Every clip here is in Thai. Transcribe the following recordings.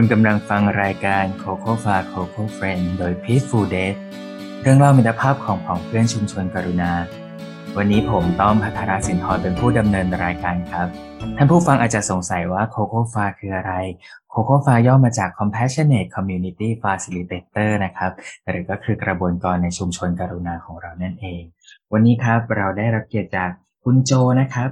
คุณกำลังฟังรายการ Coco f a Coco Friend โดย Peaceful Date เรื่องเล่ามิตรภาพของผองเพื่อนชุมชนกรุณา วันนี้ผมต้อมพัทรสินทรเป็นผู้ดำเนินรายการครับ ท่านผู้ฟังอาจจะสงสัยว่า Coco f a คืออะไร Coco f a ย่อมาจาก Compassionate Community Facilitator นะครับ หรือก็คือกระบวนการในชุมชนกรุณาของเรานั่นเอง วันนี้ครับเราได้รับเกียรติจากคุณโจนะครับ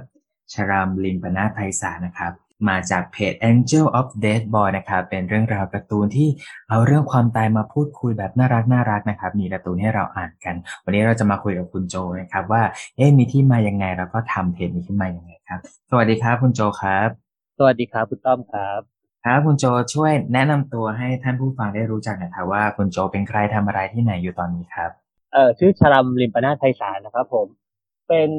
ชรามลินปนาไพศาลนะครับ มาจากเพจ Angel of Death Boy นะครับ เป็นเรื่องราวการ์ตูนที่เอาเรื่องความตายมาพูดคุยแบบน่ารักน่ารักนะครับ มีการ์ตูนให้เราอ่านกัน วันนี้เราจะมาคุยกับคุณโจนะครับ ว่า เอ๊ะมีที่มายังไงแล้วก็ทำเพจนี้ขึ้นมายังไงครับ สวัสดีครับคุณโจครับ สวัสดีครับคุณต้อมครับครับคุณโจช่วยแนะนำตัวให้ท่านผู้ฟังได้รู้จักหน่อยครับว่าคุณโจเป็นใครทำอะไรที่ไหนอยู่ตอนนี้ครับ เอ่อชื่อชลัมลิมปนาไทยสารนะครับผม เป็น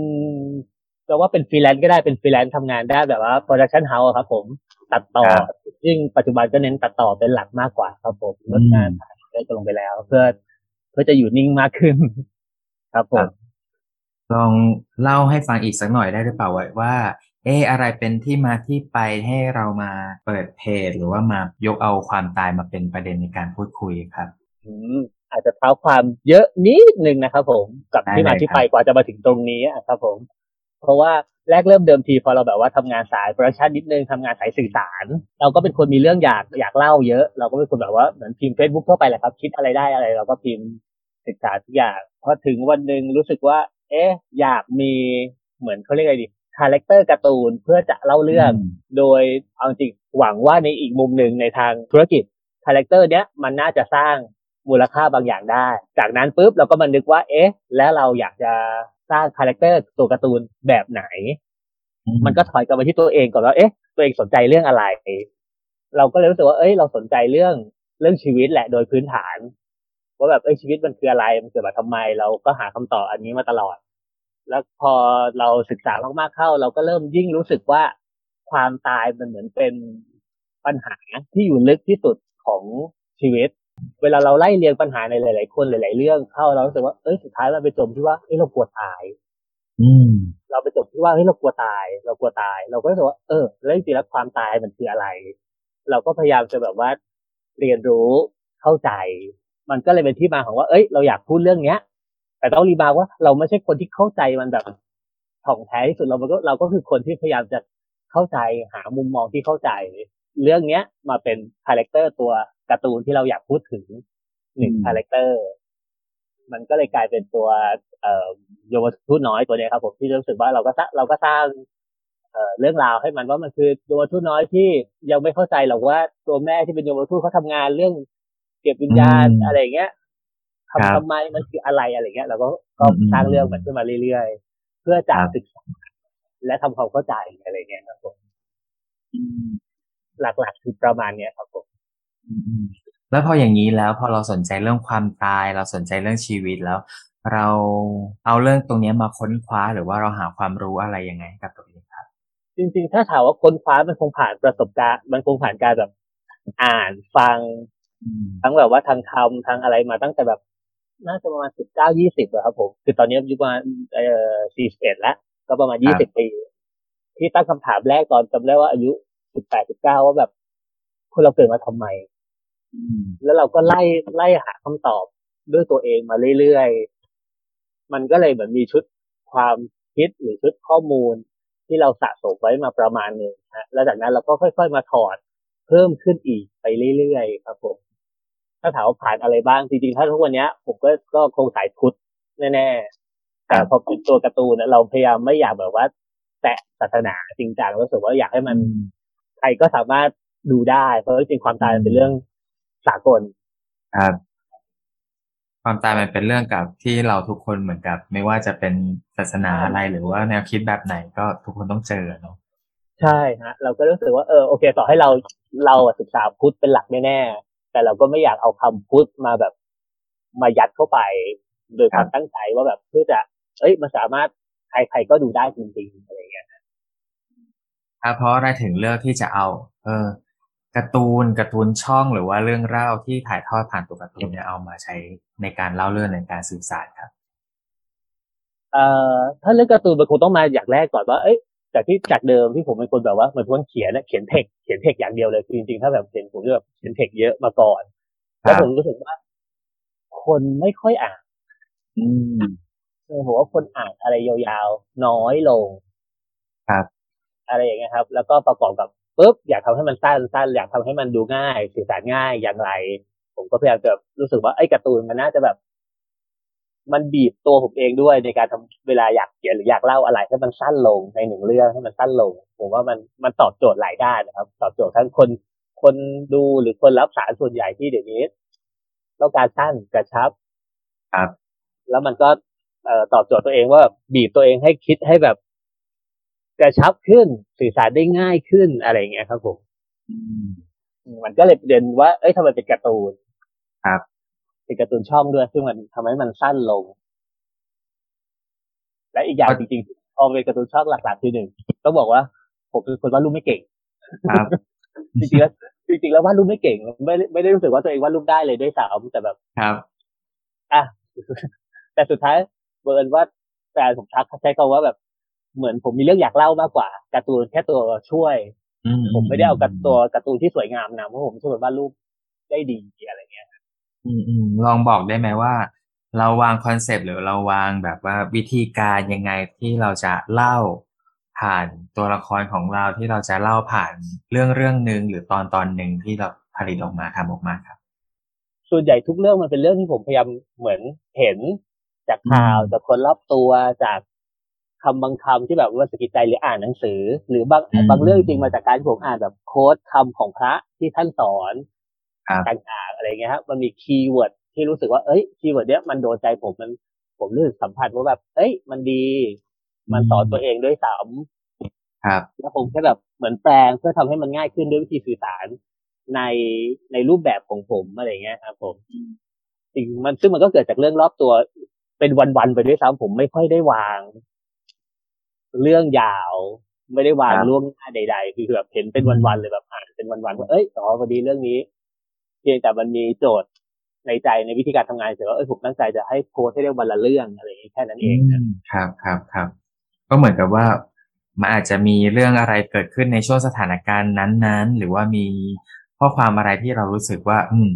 จะว่าเป็นฟรีแลนซ์ก็ได้เป็นฟรีแลนซ์ทำงานได้แบบว่า production house ครับผมตัดต่อครับซึ่งปัจจุบันก็เน้นตัดต่อเป็นหลักมากกว่าครับผมลดงานได้ลงไปแล้ว เพื่อเพื่อจะอยู่นิ่งมากขึ้น ครับผมลองเล่าให้ฟังอีกสักหน่อยได้หรือเปล่าว่าว่าเอออะไรเป็นที่มาที่ไปให้เรามาเปิดเพจหรือว่ามายกเอาความตายมาเป็นประเด็นในการพูดคุยครับอืมอาจจะเท้าความเยอะนิดนึงนะครับผมกับได้ที่มาเลยที่ครับไปกว่าจะมาถึงตรงนี้อะครับผม เพราะว่าแรกเริ่มเดิมทีพอเราแบบว่าทำงานสาย production นิดนึงทำงานสายสื่อสาร เราก็เป็นคนมีเรื่องอยากอยากเล่าเยอะ เราก็เป็นคนแบบว่าเหมือนพิมพ์เฟซบุ๊กทั่วไปแหละครับ คิดอะไรได้อะไร เราก็พิมพ์ศึกษาทุกอย่างพอถึงวันหนึ่งรู้สึกว่า เอ๊ะ อยากมีเหมือนเขาเรียกอะไรดี character การ์ตูนเพื่อจะเล่าเรื่องอืมโดยเอาจริงหวังว่าในอีกมุมหนึ่งในทางธุรกิจcharacter เนี้ยมันน่าจะสร้าง มูลค่าบางอย่างได้ จากนั้นปุ๊บเราก็มานึกว่า เอ๊ะ แล้วเราอยากจะสร้าง character ตัวการ์ตูนแบบไหน มันก็ถอยกลับมาที่ตัวเองก่อนว่า เอ๊ะ ตัวเองสนใจเรื่องอะไร เราก็เลยรู้สึกว่า เอ้ย เราสนใจเรื่องเรื่องชีวิตแหละโดยพื้นฐานว่าแบบเอ้ยชีวิตมันคืออะไร มันเกิดมาทำไม เราก็หาคำตอบอันนี้มาตลอด แล้วพอเราศึกษามากๆเข้า เราก็เริ่มยิ่งรู้สึกว่าความตายมันเหมือนเป็นปัญหาที่อยู่ลึกที่สุดของชีวิต เวลาเราไล่เรียงปัญหาในหลาย ๆ คนหลาย ๆ เรื่องเข้าเรารู้สึกว่าเอ้ยสุดท้ายมันไปจมที่ว่าเอ้ยเรากลัวตาย อืม เราไปจบที่ว่าเฮ้ยเรากลัวตาย เรากลัวตาย เราก็รู้สึกว่าเออแล้วจริงๆแล้วความตายมันคืออะไร เราก็พยายามจะแบบว่าเรียนรู้เข้าใจ มันก็เลยเป็นที่มาของว่า เอ้ย เราอยากพูดเรื่องเนี้ย แต่ต้องรีบาร์ว่าเราไม่ใช่คนที่เข้าใจมันแบบถ่องแท้ที่สุดเรามันก็เราก็คือคนที่พยายามจะเข้าใจหามุมมองที่เข้าใจ เรื่องเนี้ยมาเป็น character ตัว การ์ตูนที่เราอยากพูดถึงหนึ่งอืม character มันก็เลยกลายเป็นตัวเอ่อยมทูตน้อยตัวเนี้ยครับ ผมที่รู้สึกว่าเราก็สร้างเราก็สร้างเอ่อเรื่องราวให้มันว่ามันคือยมทูตน้อยที่ยังไม่เข้าใจหรอกว่าตัวแม่ที่เป็นยมทูตเขาทำงานเรื่องเก็บวิญญาณอืมอะไรอย่างเงี้ยครับทำทำไมมันคืออะไรอะไรเงี้ยเราก็ก็อืมสร้างเรื่องมันขึ้นมาเรื่อยๆ เพื่อจะครับศึกษาและทำความเข้าใจอะไรเงี้ยครับผมอืมหลักๆคือประมาณเนี้ยครับผมอืม แล้วพออย่างนี้แล้วพอเราสนใจเรื่องความตาย เราสนใจเรื่องชีวิตแล้ว เราเอาเรื่องตรงเนี้ยมาค้นคว้าหรือว่าเราหาความรู้อะไรยังไงให้กับตัวเองครับ จริงๆ ถ้าถามว่าค้นคว้ามันคงผ่านประสบการณ์ มันคงผ่านการแบบอ่านฟังอืมทั้งแบบว่าทางคำทางอะไรมาตั้งแต่แบบน่าจะประมาณสิบเก้ายี่สิบอะครับผม คือตอนนี้อายุประมาณเอ่อสี่สิบเอ็ดแล้ว ก็ประมาณยี่สิบปี ที่ตั้งคำถามแรกตอนจำได้ว่าอายุสิบแปดสิบเก้าว่าแบบคนเราเกิดมาทำไมอืม แล้วเราก็ไล่ไล่หาคำตอบด้วยตัวเองมาเรื่อยๆ มันก็เลยเหมือนมีชุดความคิดหรือชุดข้อมูลที่เราสะสมไว้มาประมาณหนึ่งฮะแล้วจากนั้นเราก็ค่อยๆมาถอดเพิ่มขึ้นอีกไปเรื่อยๆครับผมถ้าถามว่าผ่านอะไรบ้างจริงๆ ถ้าทุกวันเนี้ยผมก็ก็คงสายพุทธแน่ๆแต่พอเป็นตัวการ์ตูนนะเราพยายามไม่อยากแบบว่า แตะศาสนาจริงจังรู้สึกว่าอยากให้มัน ใครก็สามารถดูได้ เพราะจริงๆความตายมันเป็นเรื่อง สากลครับความตายมันเป็นเรื่องกับที่เราทุกคนเหมือนกับ ไม่ว่าจะเป็นศาสนาอะไรหรือว่าแนวคิดแบบไหนก็ทุกคนต้องเจอเนาะใช่ฮะ เราก็รู้สึกว่าเออโอเค ต่อให้เราเราอะศึกษาพุทธเป็นหลักแน่ๆแต่เราก็ไม่อยากเอาคำพุทธมาแบบมายัดเข้าไปโดยความตั้งใจว่าแบบเพื่อจะ เอ้ยมันสามารถใครๆก็ดูได้จริงๆอะไรอย่างเงี้ยถ้าเพราะอะไรถึงเลือกที่จะเอา เออ การ์ตูนการ์ตูนช่องหรือว่าเรื่องเล่าที่ถ่ายทอดผ่านตัวการ์ตูนเนี่ยเอามาใช้ในการเล่าเรื่องในการสื่อสารครับเอ่อถ้าเรื่องการ์ตูนมันคงต้องมาอย่างแรกก่อนว่าเอ้ยจากที่จากเดิมที่ผมเป็นคนแบบว่าเหมือนคนเขียนนะเขียนเทคเขียนเทคอย่างเดียวเลยคือจริงๆถ้าแบบเขียนผมจะแบบเขียนเทคเยอะมาก่อนแล้วผมรู้สึกว่า คนไม่ค่อยอ่านอืมเออผมว่าคนอ่านอะไรยาวๆน้อยลง ครับ อะไรอย่างเงี้ยครับ แล้วก็ประกอบกับ ปุ๊บอยากทำให้มันสั้นสั้นอยากทำให้มันดูง่ายสื่อสารง่ายอย่างไร ผมก็พยายามจะรู้สึกว่าไอ้การ์ตูนมันน่าจะแบบ มันบีบตัวผมเองด้วยในการทำเวลาอยากเขียนหรืออยากเล่าอะไรให้มันสั้นลงในหนึ่งเรื่องให้มันสั้นลง ผมว่ามันมันตอบโจทย์หลายด้านนะครับ ตอบโจทย์ทั้งคนคนดูหรือคนรับสารส่วนใหญ่ที่เดี๋ยวนี้ต้องการสั้นกระชับ ครับ แล้วมันก็เอ่อตอบโจทย์ตัวเองว่าบีบตัวเองให้คิดให้แบบ กระชับขึ้นสื่อสารได้ง่ายขึ้นอะไรอย่างเงี้ยครับผมอืมมันก็เลยประเด็นว่า เอ้ยทำไมเป็นการ์ตูนครับเป็นการ์ตูนช่องด้วย ซึ่งมันทำให้มันสั้นลง และอีกอย่างจริงๆพอเป็นการ์ตูนช่องหลักๆคือหนึ่งต้องบอกว่า ผมเป็นคนวาดรูปไม่เก่งครับจริงๆแล้วจริงๆแล้ววาดรูปไม่เก่ง ไม่ได้ไม่ได้รู้สึกว่าตัวเองวาดรูปได้เลยด้วยซ้ำแต่แบบครับ อะแต่สุดท้ายเบิร์นว่าแฟนผมทักใช้คำว่าแบบ เหมือนผมมีเรื่องอยากเล่ามากกว่าการ์ตูนแค่ตัวช่วยอืมผมไม่ได้เอาการ์ตัวการ์ตูนที่สวยงามนำเพราะผมช่วยวาดรูปได้ดีอะไรเงี้ยอืมอืมลองบอกได้ไหมว่า เราวาง concept หรือเราวางแบบว่าวิธีการยังไงที่เราจะเล่าผ่านตัวละครของเราที่เราจะเล่าผ่านเรื่องเรื่องหนึ่งหรือตอนตอนหนึ่งที่เราผลิตออกมาทำออกมาครับ ส่วนใหญ่ทุกเรื่องมันเป็นเรื่องที่ผมพยายามเหมือนเห็นจากข่าวอืมจากคนรอบตัวจาก คำบางคำที่แบบว่าสะกิดใจหรืออ่านหนังสือ หรือบางอืมบางเรื่องจริงมาจากการที่ผมอ่านแบบ quote คำของพระที่ท่านสอนครับต่างๆอะไรเงี้ยครับมันมี keyword ที่รู้สึกว่าเอ้ย keyword เนี้ยมันโดนใจผมมันผมรู้สึกสัมผัสว่าแบบ เอ้ย มันดี มันสอนตัวเองด้วยซ้ำครับแล้วผมแค่แบบเหมือนแปลงเพื่อทำให้มันง่ายขึ้นด้วยวิธีสื่อสารในในรูปแบบของผมอะไรเงี้ยครับผมจริงมันซึ่งมันก็เกิดจากเรื่องรอบตัวเป็นวันๆไปด้วยซ้ำผมไม่ค่อยได้วาง เรื่องยาว ไม่ได้วางครับล่วงหน้าใด ๆ คือแบบเห็นเป็นวันๆเลยแบบอ่านเป็นวันๆว่าเอ้ยอ๋อพอดีเรื่องนี้ เพียงแต่มันมีโจทย์ในใจในวิธีการทำงานเฉยว่าเอ้ยผมตั้งใจจะให้โพสต์ให้ได้วันละเรื่องอะไรอย่างนี้แค่นั้นเองอืมครับครับครับก็เหมือนกับว่ามันอาจจะมีเรื่องอะไรเกิดขึ้นในช่วงสถานการณ์นั้น ๆ หรือว่ามีข้อความอะไรที่เรารู้สึกว่า อืม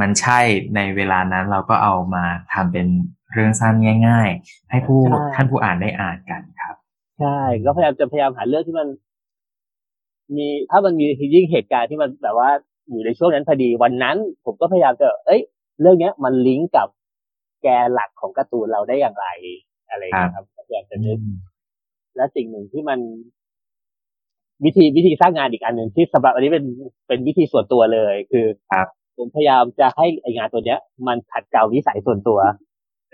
มันใช่ในเวลานั้นเราก็เอามาทำเป็นเรื่องสั้นง่าย ๆ ให้ผู้ใช่ท่านผู้อ่านได้อ่านกันครับ ใช่ ก็พยายามจะพยายามหาเรื่องที่มัน มีถ้ามันมียิ่งเหตุการณ์ที่มันแบบว่าอยู่ในช่วงนั้นพอดีวันนั้น ผมก็พยายามจะ เอ้ย เรื่องเนี้ย มันลิงก์กับแกนหลักของการ์ตูนเราได้อย่างไร อะไรอย่างเงี้ยครับพยายามจะนึกและสิ่งหนึ่งที่มัน วิธีวิธีสร้างงานอีกอันหนึ่งที่สำหรับอันนี้เป็นเป็นวิธีส่วนตัวเลย คือครับผมพยายามจะให้ไองานตัวเนี้ย มันขัดเกลานิสัยส่วนตัว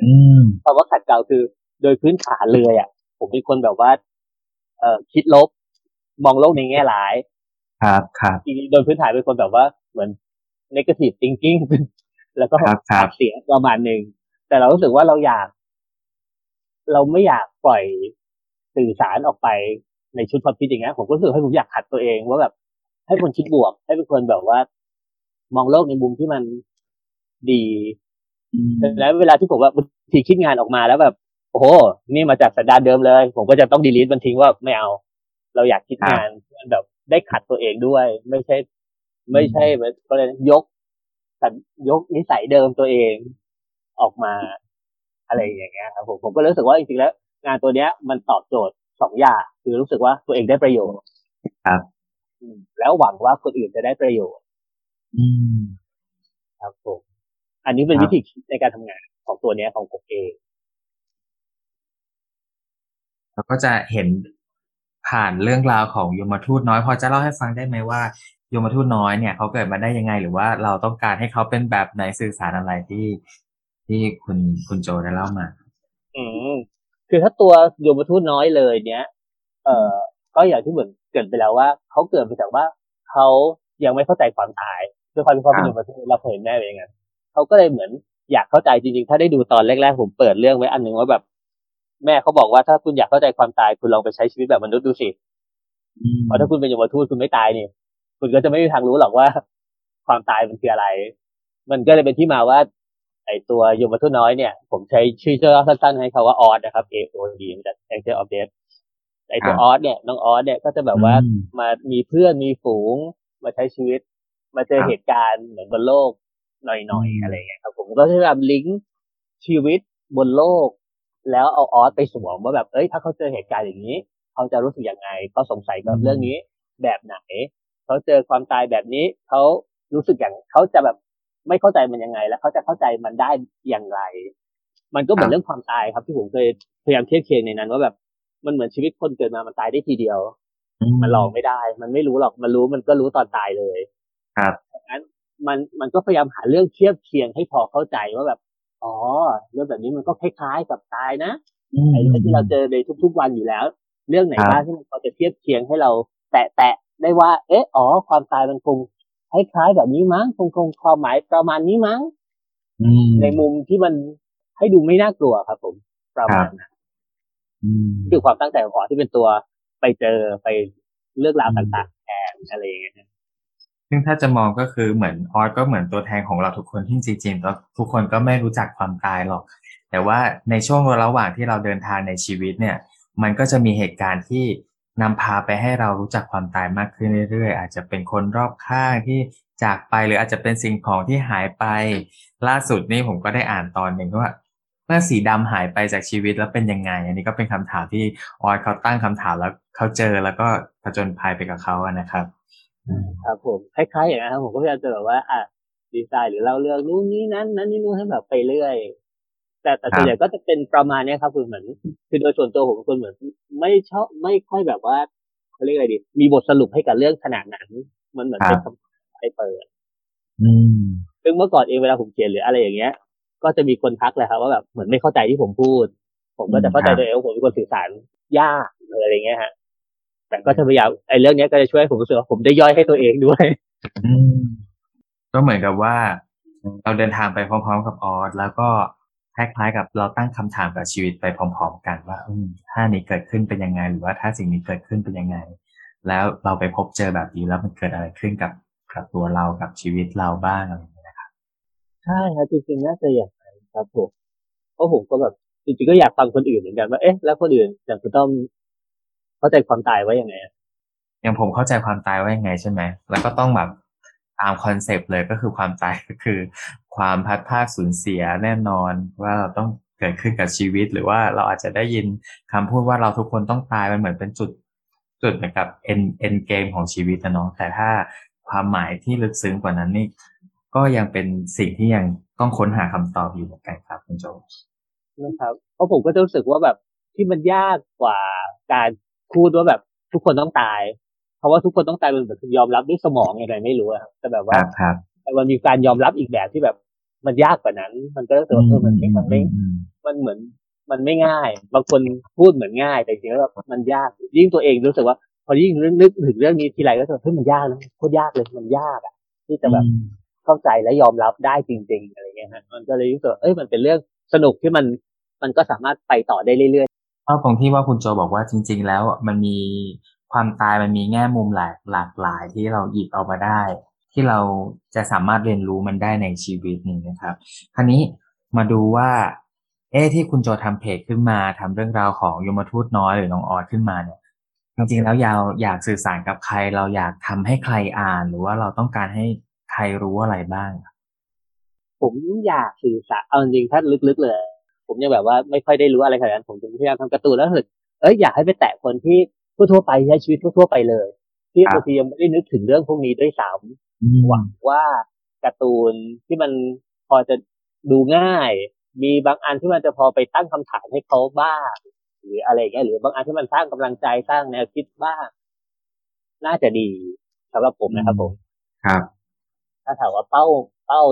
อืมคำว่าขัดเกลาคือ โดยพื้นฐานเลยอะ ผมเป็นคนแบบว่า เอ่อคิดลบ มองโลกในแง่ร้าย ครับครับจริงๆโดยพื้นฐานเป็นคนแบบว่าเหมือน negative thinking แล้วก็ครับครับปากเสียงประมาณหนึ่งแต่เรารู้สึกว่าเราอยาก เราไม่อยากปล่อยสื่อสารออกไปในชุดความคิดอย่างเงี้ยผมก็รู้สึกให้ผมอยากขัดตัวเองว่าแบบให้คนคิดบวก ให้เป็นคนแบบว่า มองโลกในมุมที่มันดีอืมแล้วเวลาที่ผมว่าบางทีคิดงานออกมาแล้วแบบ โอ้โห นี่มาจากสันดานเดิมเลย ผมก็จะต้องดีลิทมันทิ้งว่าไม่เอา เราอยากคิดงานที่มันแบบได้ขัดตัวเองด้วย ไม่ใช่ ไม่ใช่แบบก็เลยยกสันยกนิสัยเดิมตัวเองออกมาอะไรอย่างเงี้ยครับผมผมก็รู้สึกว่าจริงๆแล้ว งานตัวเนี้ย มันตอบโจทย์สองอย่างคือรู้สึกว่าตัวเองได้ประโยชน์ครับอืมแล้วหวังว่าคนอื่นจะได้ประโยชน์อืมครับผมอันนี้เป็นครับวิธีคิดในการทำงานของตัวเนี้ยของผมเอง เราก็จะเห็นผ่านเรื่องราวของยมทูตน้อย พอจะเล่าให้ฟังได้ไหมว่ายมทูตน้อยเนี่ยเขาเกิดมาได้ยังไง หรือว่าเราต้องการให้เขาเป็นแบบไหนสื่อสารอะไรที่ที่คุณคุณโจได้เล่ามา อืมคือถ้าตัวโยมทูตน้อยเลยเนี้ยเอ่อก็อย่างที่เหมือนเกริดไปแล้วว่าเขาเกิดมาจากว่าเขายังไม่เข้าใจความตายด้วยความที่เขาเป็นคโยรับมทูตเราเคยเห็นแม่เป็นอย่างนั้นเขาก็เลยเหมือนอยากเข้าใจจริงๆ ถ้าได้ดูตอนแรกๆผมเปิดเรื่องไว้อันหนึ่งว่าแบบ แม่เขาบอกว่าถ้าคุณอยากเข้าใจความตายคุณลองไปใช้ชีวิตแบบมนุษย์ดูสิอืมเพราะถ้าคุณเป็นโยมทูตคุณไม่ตายนี่ คุณก็จะไม่มีทางรู้หรอกว่า ความตายมันคืออะไร มันก็เลยเป็นที่มาว่า ไอตัวโยมทูตน้อยเนี่ย ผมใช้ชื่อเจ้าสั้นๆให้เขาว่าออดนะครับ A O D มาจาก Angel of Death ไอตัวครับออสเนี่ยน้องออสเนี่ยก็จะแบบว่าอืมมามีเพื่อนมีฝูง มาใช้ชีวิต มาเจอครับเหตุการณ์เหมือนบนโลกหน่อยอืมๆอะไรอย่างเงี้ยครับ ผมก็จะแบบลิงก์ชีวิตบนโลก แล้วเอาออสไปสวมว่าแบบเอ้ยถ้าเขาเจอเหตุการณ์อย่างนี้ เขาจะรู้สึกยังไงเขาสงสัยกับเรื่องนี้แบบไหน เขาเจอความตายแบบนี้ เขารู้สึกอย่างเขาจะแบบไม่เข้าใจมันยังไง แล้วเขาจะเข้าใจมันได้อย่างไร มันก็เหมือครันบเรื่องความตายครับที่ผมเคยพยายามเทียบเคียงในนั้นว่าแบบมันเหมือนชีวิตคนเกิดมามันตายได้ทีเดียว มันหลอกไม่ได้ มันไม่รู้หรอกมันรู้มันก็รู้ตอนตายเลย ครับดังนั้นมันมันก็พยายามหาเรื่องเทียบเคียงให้พอเข้าใจว่าแบบ อ๋อเรื่องแบบนี้มันก็คล้ายๆกับตายนะอืมไอ้เรื่องที่เราเจอในทุก ๆ วันอยู่แล้ว เรื่องไหนครับบ้างที่มันพอจะเทียบเคียงให้เราแตะแตะๆได้ว่า เอ๊ะอ๋อ ความตายมันคงคล้ายๆแบบนี้มั้งคงคงความหมายประมาณนี้มั้งอืมในมุมที่มันให้ดูไม่น่ากลัวครับ ผมประมาณนั้นอืมคือความตั้งใจของออที่เป็นตัวไปเจอไปเรื่องราวอืมต่างๆแทนอะไรอย่างเงี้ย ซึ่งถ้าจะมองก็คือเหมือนออสก็เหมือนตัวแทนของเราทุกคนที่จริงๆแล้วทุกคนก็ไม่รู้จักความตายหรอก แต่ว่าในช่วงระหว่างที่เราเดินทางในชีวิตเนี่ย มันก็จะมีเหตุการณ์ที่นำพาไปให้เรารู้จักความตายมากขึ้นเรื่อยๆ อาจจะเป็นคนรอบข้างที่จากไปหรืออาจจะเป็นสิ่งของที่หายไป ล่าสุดนี่ผมก็ได้อ่านตอนหนึ่งว่าเมื่อสีดำหายไปจากชีวิตแล้วเป็นยังไง อันนี้ก็เป็นคำถามที่ออยเขาตั้งคำถามแล้วเขาเจอแล้วก็ผจญภัยไปกับเขาอะนะครับ ครับผมคล้ายๆอย่างนั้นครับผมก็พยายามจะแบบว่าอะดีไซน์หรือเล่าเรื่องนู้นนี้นั้น นั้นนี่นู้นให้แบบไปเรื่อย แต่แต่ครับส่วนใหญ่ก็จะเป็นประมาณเนี้ยครับคือเหมือน คือโดยส่วนตัวผมเป็นคนเหมือน ไม่ชอบไม่ค่อยแบบว่าเขาเรียกอะไรดี มีบทสรุปให้กับเรื่องขนาดนั้นมันเหมือนเป็นคำไปเปิดอืมซึ่งเมื่อก่อนเองเวลาผมเขียนหรืออะไรอย่างเงี้ย ก็จะมีคนทักแหละครับว่าแบบเหมือนไม่เข้าใจที่ผมพูด ผมก็จะเข้าใจครับตัวเองว่าผมเป็นคนสื่อสารยากหรืออะไรเงี้ยฮะ แต่ก็จะพยายามไอ้เรื่องเนี้ยก็จะช่วยให้ผมรู้สึกว่าผมได้ย่อยให้ตัวเองด้วยอืมก็เหมือนกับว่า เราเดินทางไปพร้อม ๆ กับออสแล้วก็คล้ายๆกับเราตั้งคำถามกับชีวิตไปพร้อม ๆ กันว่าอืมถ้านี้เกิดขึ้นเป็นยังไง หรือว่าถ้าสิ่งนี้เกิดขึ้นเป็นยังไง แล้วเราไปพบเจอแบบนี้แล้วมันเกิดอะไรขึ้นกับกับตัวเรากับชีวิตเราบ้างอะไรอย่างเงี้ยนะครับใช่ครับจริงๆน่าจะอย่างนั้นครับผมเพราะผมก็แบบจริงๆก็อยากฟังคนอื่นเหมือนกันว่าเอ๊ะแล้วคนอื่นอย่างคุณต้อม เข้าใจความตายว่ายังไงอะอย่างผมเข้าใจความตายว่ายังไงใช่ไหมแล้วก็ต้องแบบตามคอนเซปต์เลยก็คือความตายก็คือ ความพัดพรากสูญเสียแน่นอนว่าเราต้องเกิดขึ้นกับชีวิต หรือว่าเราอาจจะได้ยินคำพูดว่าเราทุกคนต้องตายมันเหมือนเป็นจุดจุดเหมือนกับ end end game ของชีวิตนะเนาะแต่ถ้าความหมายที่ลึกซึ้งกว่านั้นนี่ก็ยังเป็นสิ่งที่ยังต้องค้นหาคำตอบอยู่เหมือนกันครับคุณโจนะครับเพราะผมก็จะรู้สึกว่าแบบที่มันยากกว่าการ พูดว่าแบบทุกคนต้องตาย เพราะว่าทุกคนต้องตายมันแบบยอมรับด้วยสมองยังไงไม่รู้อะครับแต่แบบคว่ารับครับแต่มันมีการยอมรับอีกแบบที่แบบมันยากกว่านั้น มันก็รู้สึกว่าเออมันไม่มันไม่อืมมันเหมือนมันไม่ง่าย บางคนพูดเหมือนง่าย แต่จริงๆแล้วแบบมันยาก ยิ่งตัวเองรู้สึกว่า พอยิ่งนึกถึงเรื่องนี้ทีไรก็จะเฮ้ยมันยากนะโคตรยากเลยมันยากอะที่จะแบบเข้าใจและยอมรับได้จริง ๆ อะไรเงี้ยฮะมันก็เลยรู้สึกว่าเอ้ยมันเป็นเรื่องสนุกที่มันมันก็สามารถไปต่อได้เรื่อยช อบตรงที่ว่าคุณโจบอกว่าจริง ๆ แล้วมันมีความตายมันมีแง่มุมหลากหลากหลายที่เราหยิบเอามาได้ ที่เราจะสามารถเรียนรู้มันได้ในชีวิตนี้นะครับ คราวนี้มาดูว่า เอ๊ะที่คุณโจทำเพจขึ้นมาทำเรื่องราวของยมทูตน้อยหรือน้องออดขึ้นมาเนี่ยจริงๆแล้วยาวอยากสื่อสารกับใคร เราอยากทำให้ใครอ่าน หรือว่าเราต้องการให้ใครรู้อะไรบ้าง ผมอยากสื่อสารเอาจริงถ้าลึกๆเลย ผมยังแบบว่าไม่ค่อยได้รู้อะไรขนาดนั้นผมถึงพยายามทำการ์ตูนแล้วรู้สึกเอ้ยอยากให้ไปแตะคนที่ทั่วๆไปใช้ชีวิตทั่วๆไปเลย ที่ครับบางทียังไม่ได้นึกถึงเรื่องพวกนี้ด้วยซ้ำหวังว่าการ์ตูนที่มันพอจะดูง่าย มีบางอันที่มันจะพอไปตั้งคำถามให้เขาบ้างหรืออะไรอย่างเงี้ยหรือบางอันที่มันสร้างกำลังใจสร้างแนวคิดบ้างน่าจะดีสำหรับผมนะครับผมครับ ถ้าถามว่าเป้าเป้า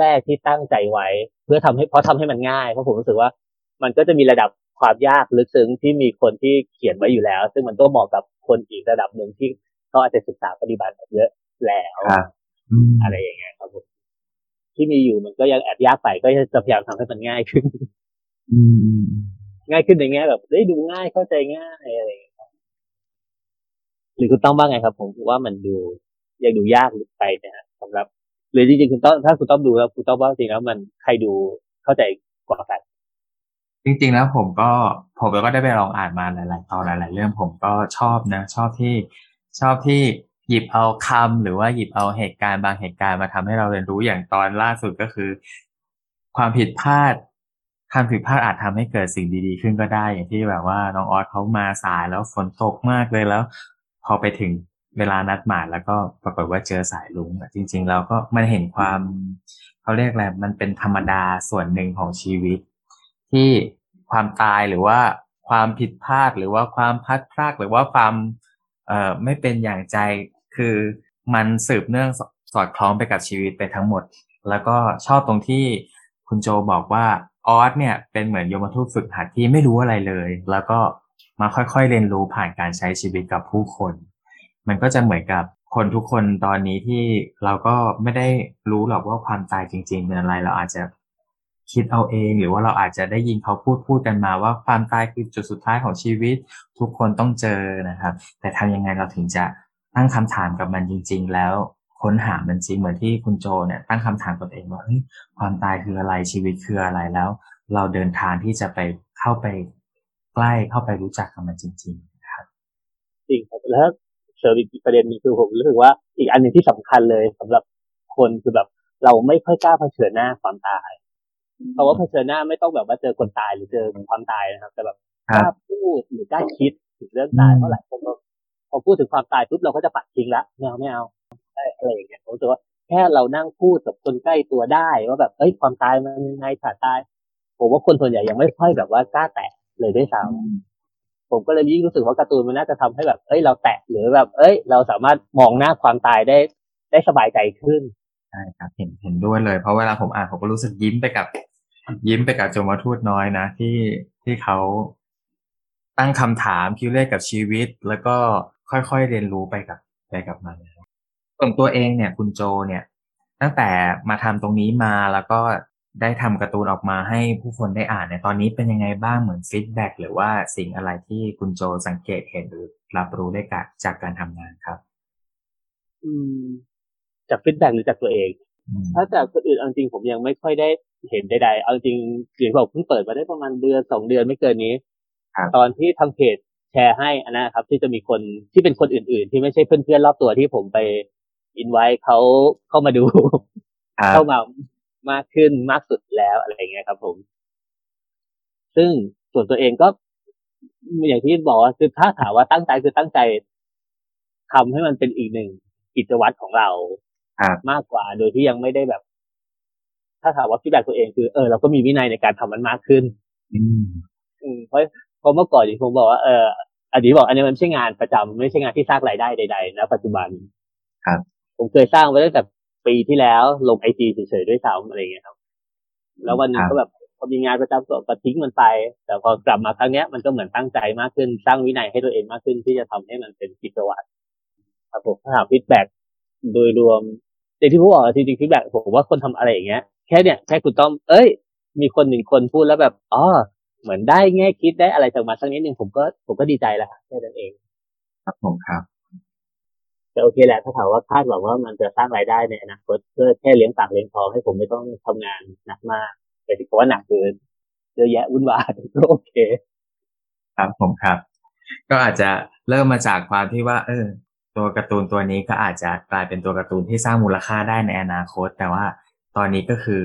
แรก ๆ ที่ตั้งใจไว้ เพื่อทำให้เพราะทำให้มันง่ายเพราะผมรู้สึกว่า มันก็จะมีระดับความยากลึกซึ้งที่มีคนที่เขียนไว้อยู่แล้ว ซึ่งมันก็เหมาะกับคนอีกระดับหนึ่งที่เขาอาจจะศึกษาปฏิบัติเยอะแล้วครับอืมอะไรอย่างเงี้ยครับผมที่มีอยู่มันก็ยังแอบยากไปก็จะพยายามทำให้มันง่ายขึ้นอืมอืมง่ายขึ้นในแง่แบบได้ยดูง่ายเข้าใจง่ายอะไรอย่างเงี้ยครับหรือคุณต้องบ้างไงครับ ผมว่ามันดูยังดูยากไปนะฮะสำหรับ หรือจริงๆคุณต้องถ้าคุณต้องดูแล้วคุณต้องว่าจริงแล้วมันใครดูเข้าใจกว่ากันจริงๆแล้วผมก็ผมก็ได้ไปลองอ่านมาหลาย ๆ ตอนหลาย ๆ เรื่องผมก็ชอบนะ ชอบที่ชอบที่หยิบเอาคำหรือว่าหยิบเอาเหตุการณ์บางเหตุการณ์มาทำให้เราเรียนรู้อย่างตอนล่าสุดก็คือ ความผิดพลาดความผิดพลาดอาจทำให้เกิดสิ่งดีๆ ขึ้นก็ได้ อย่างที่แบบว่าน้องออสเขามาสายแล้วฝนตกมากเลยแล้ว พอไปถึง เวลานัดหมายแล้วก็ปรากฏว่าเจอสายลุงจริง ๆ เราก็มันเห็นความเขาเรียกอะไรมันเป็นธรรมดาส่วนหนึ่งของชีวิต ที่ความตายหรือว่าความผิดพลาดหรือว่าความพัดพลาดหรือว่าความเอ่อไม่เป็นอย่างใจคือมันสืบเนื่องสอดคล้องไปกับชีวิตไปทั้งหมด แล้วก็ชอบตรงที่คุณโจบอกว่าออสเนี่ยเป็นเหมือนโยมทูตฝึกหัดที่ไม่รู้อะไรเลย แล้วก็มาค่อยๆเรียนรู้ผ่านการใช้ชีวิตกับผู้คน มันก็จะเหมือนกับคนทุกคนตอนนี้ที่เราก็ไม่ได้รู้หรอกว่าความตายจริง ๆ เป็นอะไรเราอาจจะคิดเอาเองหรือว่าเราอาจจะได้ยินเขาพูดพูดกันมาว่าความตายคือจุดสุดท้ายของชีวิต ทุกคนต้องเจอนะครับ แต่ทำยังไงเราถึงจะตั้งคำถามกับมันจริง ๆ แล้วค้นหามันจริงเหมือนที่คุณโจเนี่ยตั้งคำถามกับเองว่าเฮ้ยความตายคืออะไรชีวิตคืออะไรแล้ว เราเดินทางที่จะไปเข้าไปใกล้เข้าไปรู้จักกับมันจริง ๆ ครับ จริงครับแล้ว เสริมอีกประเด็นนึงคือผมรู้สึกว่าอีกอันหนึ่งที่สำคัญเลยสำหรับคนคือแบบเราไม่ค่อยกล้าเผชิญหน้าความตายเพราะว่าเผชิญหน้าไม่ต้องแบบว่าเจอคนตายหรือเจอความตายนะครับ แต่แบบกล้าพูดหรือกล้าคิดถึงเรื่องตายเพราะหลายคนพอพูดถึงความตายปุ๊บเราก็จะปัดทิ้งละไม่เอาไม่เอาอะไรอย่างเงี้ยผมรู้สึกว่าแค่เรานั่งพูดกับคนใกล้ตัวได้ว่าแบบเอ้ยความตายมันยังไงขาดตายผมว่าคนส่วนใหญ่ยังไม่ค่อยแบบว่ากล้าแตะเลยด้วยซ้ำ ผมก็เลยยิ่งรู้สึกว่าการ์ตูนมันน่าจะทำให้แบบเอ้ยเราแตะหรือแบบ เอ้ย เราสามารถมองหน้าความตายได้ได้สบายใจขึ้นใช่ครับเห็นเห็นด้วยเลย เพราะเวลาผมอ่านผมก็รู้สึกยิ้มไปกับ ยิ้มไปกับโจมทูตน้อยนะ ที่ที่เขาตั้งคำถามคิวเลขกับชีวิต แล้วก็ค่อยๆเรียนรู้ไปกับไปกับมันส่วนตัวเองเนี่ย คุณโจเนี่ย ตั้งแต่มาทำตรงนี้มาแล้วก็ ได้ทำการ์ตูนออกมาให้ผู้คนได้อ่านเนี่ยตอนนี้เป็นยังไงบ้างเหมือนฟีดแบ็หรือว่าสิ่งอะไรที่คุณโจสังเกตเห็นหรือรับรู้ได้จากจากการทำงานครับ อืม จากฟีดแบ็หรือจากตัวเอง ถ้าจากคนอื่นเอาจริงผมยังไม่ค่อยได้เห็นใดๆเอาจริงอย่างบอกเพิ่งเปิดมาได้ประมาณเดือนสองเดือนไม่เกินนี้ตอนที่ทางเพจแชร์ให้อันนะครับ ที่จะมีคนที่เป็นคนอื่น ๆ ที่ไม่ใช่เพื่อนๆรอบตัวที่ผมไปอินไว้เขาเข้ามาดูเข้ามา มากขึ้นมากสุดแล้วอะไรเงี้ยครับ ผม ซึ่งส่วนตัวเองก็อย่างที่บอกว่าคือถ้าถามว่าตั้งใจคือตั้งใจทำให้มันเป็นอีกหนึ่งกิจวัตรของเรามากกว่า โดยที่ยังไม่ได้แบบ ถ้าถามว่าพี่แบบตัวเองคือเออเราก็มีวินัยในการทำมันมากขึ้น อืมเพราะเพราะเมื่อก่อนที่ผมบอกว่าเอออันนี้บอกอันนี้มันไม่ใช่งานประจำไม่ใช่งานที่สร้างรายได้ใดๆนะปัจจุบันครับ ผมเคยสร้างไว้ตั้งแต่ ปีที่แล้วลงไอจีเฉยๆด้วยซ้ำอะไรเงี้ยครับ แล้ววันนี้ก็แบบพอมีงานประจำก็ทิ้งมันไป แต่พอกลับมาครั้งนี้มันก็เหมือนตั้งใจมากขึ้นสร้างวินัยให้ตัวเองมากขึ้นที่จะทำให้มันเป็นกิจวัตรครับผมถ้าถามฟีดแบ็โดยรวมในที่ผมบอกจริงๆฟีดแบ็ผมว่าคนทำอะไรอย่างเงี้ยแค่เนี้ยแค่คุณต้องเอ้ย มีคนหนึ่งคนพูดแล้วแบบอ๋อเหมือนได้แง่คิดได้อะไรจากมาสักนิดหนึ่งผมก็ผมก็ดีใจแล้วแค่นั้นเอง ครับผมครับ แต่โอเคแหละถ้าถามว่าคาดหวังว่ามันจะสร้างรายได้ในอนาคตเพื่อแค่เลี้ยงปากเลี้ยงท้องให้ผมไม่ต้องทำงานหนักมากแต่ที่ว่าหนักเกินเยอะแยะวุ่นวายก็โอเค ครับผมครับ ก็อาจจะเริ่มมาจากความที่ว่า เออ ตัวการ์ตูนตัวนี้ก็อาจจะกลายเป็นตัวการ์ตูนที่สร้างมูลค่าได้ในอนาคต แต่ว่าตอนนี้ก็คือ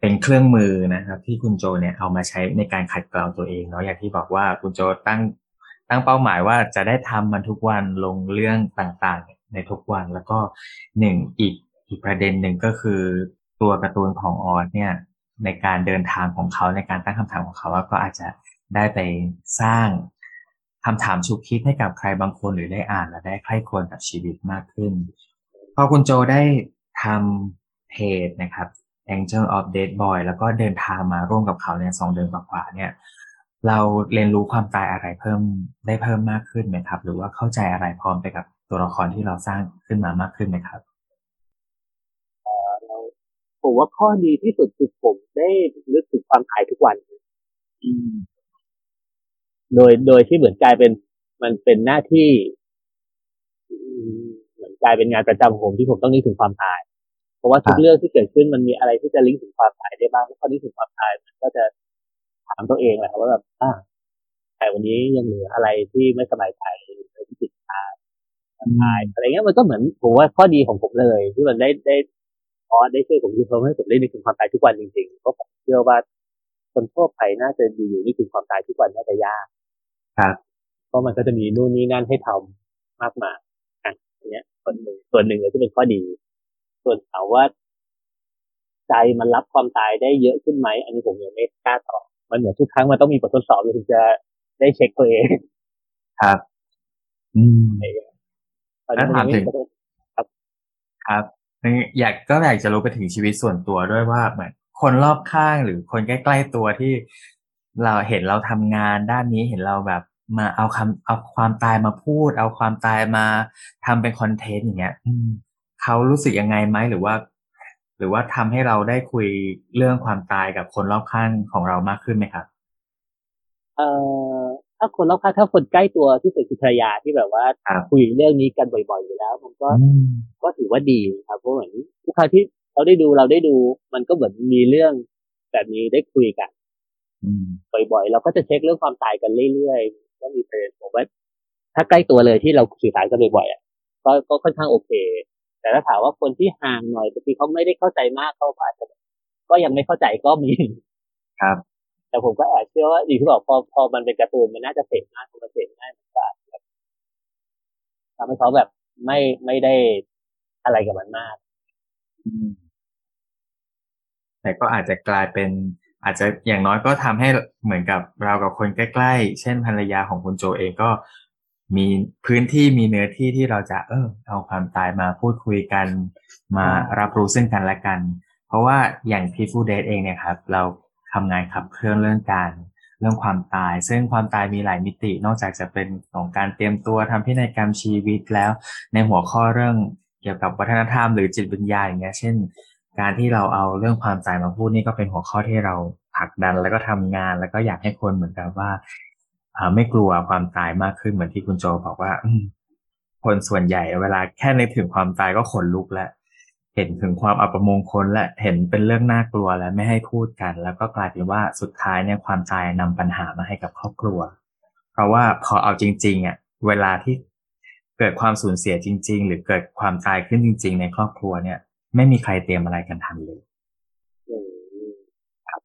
เป็นเครื่องมือนะครับ ที่คุณโจเนี่ยเอามาใช้ในการขัดเกลาตัวเองเนาะอย่างที่บอกว่าคุณโจตั้งตั้งเป้าหมายว่าจะได้ทำมันทุกวันลงเรื่องต่างๆ ในทุกวัน แล้วก็หนึ่งอีกอีกประเด็นหนึ่งก็คือตัวการ์ตูนของออสเนี่ยในการเดินทางของเขาในการตั้งคำถามของเขาว่าก็อาจจะได้ไปสร้างคำถามชุกคิดให้กับใครบางคนหรือได้อ่านและได้ใคร่ควรกับชีวิตมากขึ้น พอคุณโจได้ทำเพจนะครับ Angel of Dead Boy แล้วก็เดินทางมาร่วมกับเขาเนี่ยสองเดือนกว่าเนี่ย เราเรียนรู้ความตายอะไรเพิ่มได้เพิ่มมากขึ้นไหมครับ หรือว่าเข้าใจอะไรพร้อมไปกับ ตัวละครที่เราสร้างขึ้นมามากขึ้นไหมครับผมว่าข้อดีที่สุดคือผมได้นึกถึงความตายทุกวันโดยโดยที่เหมือนกลายเป็นมันเป็นหน้าที่เหมือนกลายเป็นงานประจำของผมที่ผมต้องนึกถึงความตาย เพราะว่าทุกเรื่องที่เกิดขึ้นมันมีอะไรที่จะลิงก์ถึงความตายได้บ้างแล้วพอลิงก์ถึงความตายมันก็จะทามตัวเองแหละครับว่าแบบอ่าแต่วันนี้ยังเหลืออะไรที่ไม่สบายใจหรือที่ติดตา มอะไรเงี้ยมันก็เหมือนผมว่าข้อดีของผมเลย ที่มันได้ได้พอได้ช่วยผมคือทำให้ผมได้นึกถึงความตายทุกวันจริงๆเพราะผมเชื่อว่าคนทั่วไปน่าจะอยู่นึกถึงความตายทุกวันน่าจะยากครับเพราะมันก็จะมีนู่นนี่นั่นให้ทำมากมายอะอันเนี้ยส่วนหนึ่งส่วนหนึ่งเลยที่เป็นข้อดี ส่วนถามว่า ใจมันรับความตายได้เยอะขึ้นไหมอันนี้ผมยังไม่กล้าตอบมันเหมือนทุกครั้งมันต้องมีบททดสอบถึงจะได้เช็คตัวเองครับ อืม ตอนนี้นยังไม่แล้วถามถึงครับอยากก็อยากจะรู้ไปถึงชีวิตส่วนตัวด้วยว่าเหมือนคนรอบข้างหรือคนใกล้ๆตัวที่เราเห็นเราทำงานด้านนี้เห็นเราแบบมาเอาคำเอาความตายมาพูด เอาความตายมาทำเป็นคอนเทนต์อย่างเงี้ย อืมเขารู้สึกยังไงไหมหรือว่า หรือว่าทำให้เราได้คุยเรื่องความตายกับคนรอบข้างของเรามากขึ้นไหมครับ เอ่อ ถ้าคนรอบข้างถ้าคนใกล้ตัวที่เป็นภรรยาที่แบบว่าครับคุยเรื่องนี้กันบ่อยๆอยู่แล้ว มันก็อืมก็ถือว่าดีครับเพราะเหมือนทุกครั้งที่เราได้ดูเราได้ดู มันก็เหมือนมีเรื่องแบบนี้ได้คุยกันอืมบ่อยๆ เราก็จะเช็คเรื่องความตายกันเรื่อยๆก็มีประเด็นผมว่าถ้าใกล้ตัวเลยที่เราสื่อสารกันบ่อยๆอะก็ก็ค่อนข้างโอเค แต่ถ้าถามว่าคนที่ห่างหน่อยบางทีเขาไม่ได้เข้าใจมากเขาก็อาจจะก็ยังไม่เข้าใจก็มี ครับ แต่ผมก็แอบเชื่อว่าอย่างที่บอกพอพอมันเป็นการ์ตูนมันน่าจะเสพง่ายมันเสพง่ายมันก็อาจจะแบบทำให้เขาแบบไม่ไม่ได้อะไรกับมันมาก แต่ก็อาจจะกลายเป็น อาจจะอย่างน้อยก็ทำให้เหมือนกับเรากับคนใกล้ๆ เช่นภรรยาของคุณโจเองก็มีพื้นที่มีเนื้อที่ที่เราจะเออเอาความตายมาพูดคุยกัน มารับรู้ซึ่งกันและกัน เพราะว่าอย่างพีฟูเดทเองเนี่ยครับ เรา ทำงานขับเคลื่อนเรื่องการเรื่องความตาย ซึ่งความตายมีหลายมิติ นอกจากจะเป็นของการเตรียมตัวทำพินัยกรรมชีวิตแล้ว ในหัวข้อเรื่องเกี่ยวกับวัฒนธรรมหรือจิตวิญญาณอย่างเงี้ย เช่น การที่เราเอาเรื่องความตายมาพูดนี่ก็เป็นหัวข้อที่เราผลักดันแล้วก็ทำงานแล้วก็อยากให้คนเหมือนกับว่าไม่กลัวความตายมากขึ้นเหมือนที่คุณโจบอกว่าคนส่วนใหญ่เวลาแค่นึกถึงความตายก็ขนลุกแล้ว เห็นถึงความอัปมงคลและเห็นเป็นเรื่องน่ากลัวและไม่ให้พูดกัน แล้วก็กลายเป็นว่าสุดท้ายเนี่ยความตายนำปัญหามาให้กับครอบครัว เพราะว่าพอเอาจริงๆอะเวลาที่เกิดความสูญเสียจริง ๆ หรือเกิดความตายขึ้นจริง ๆ ในครอบครัวเนี่ย ไม่มีใครเตรียมอะไรกันทันเลยอืมครับ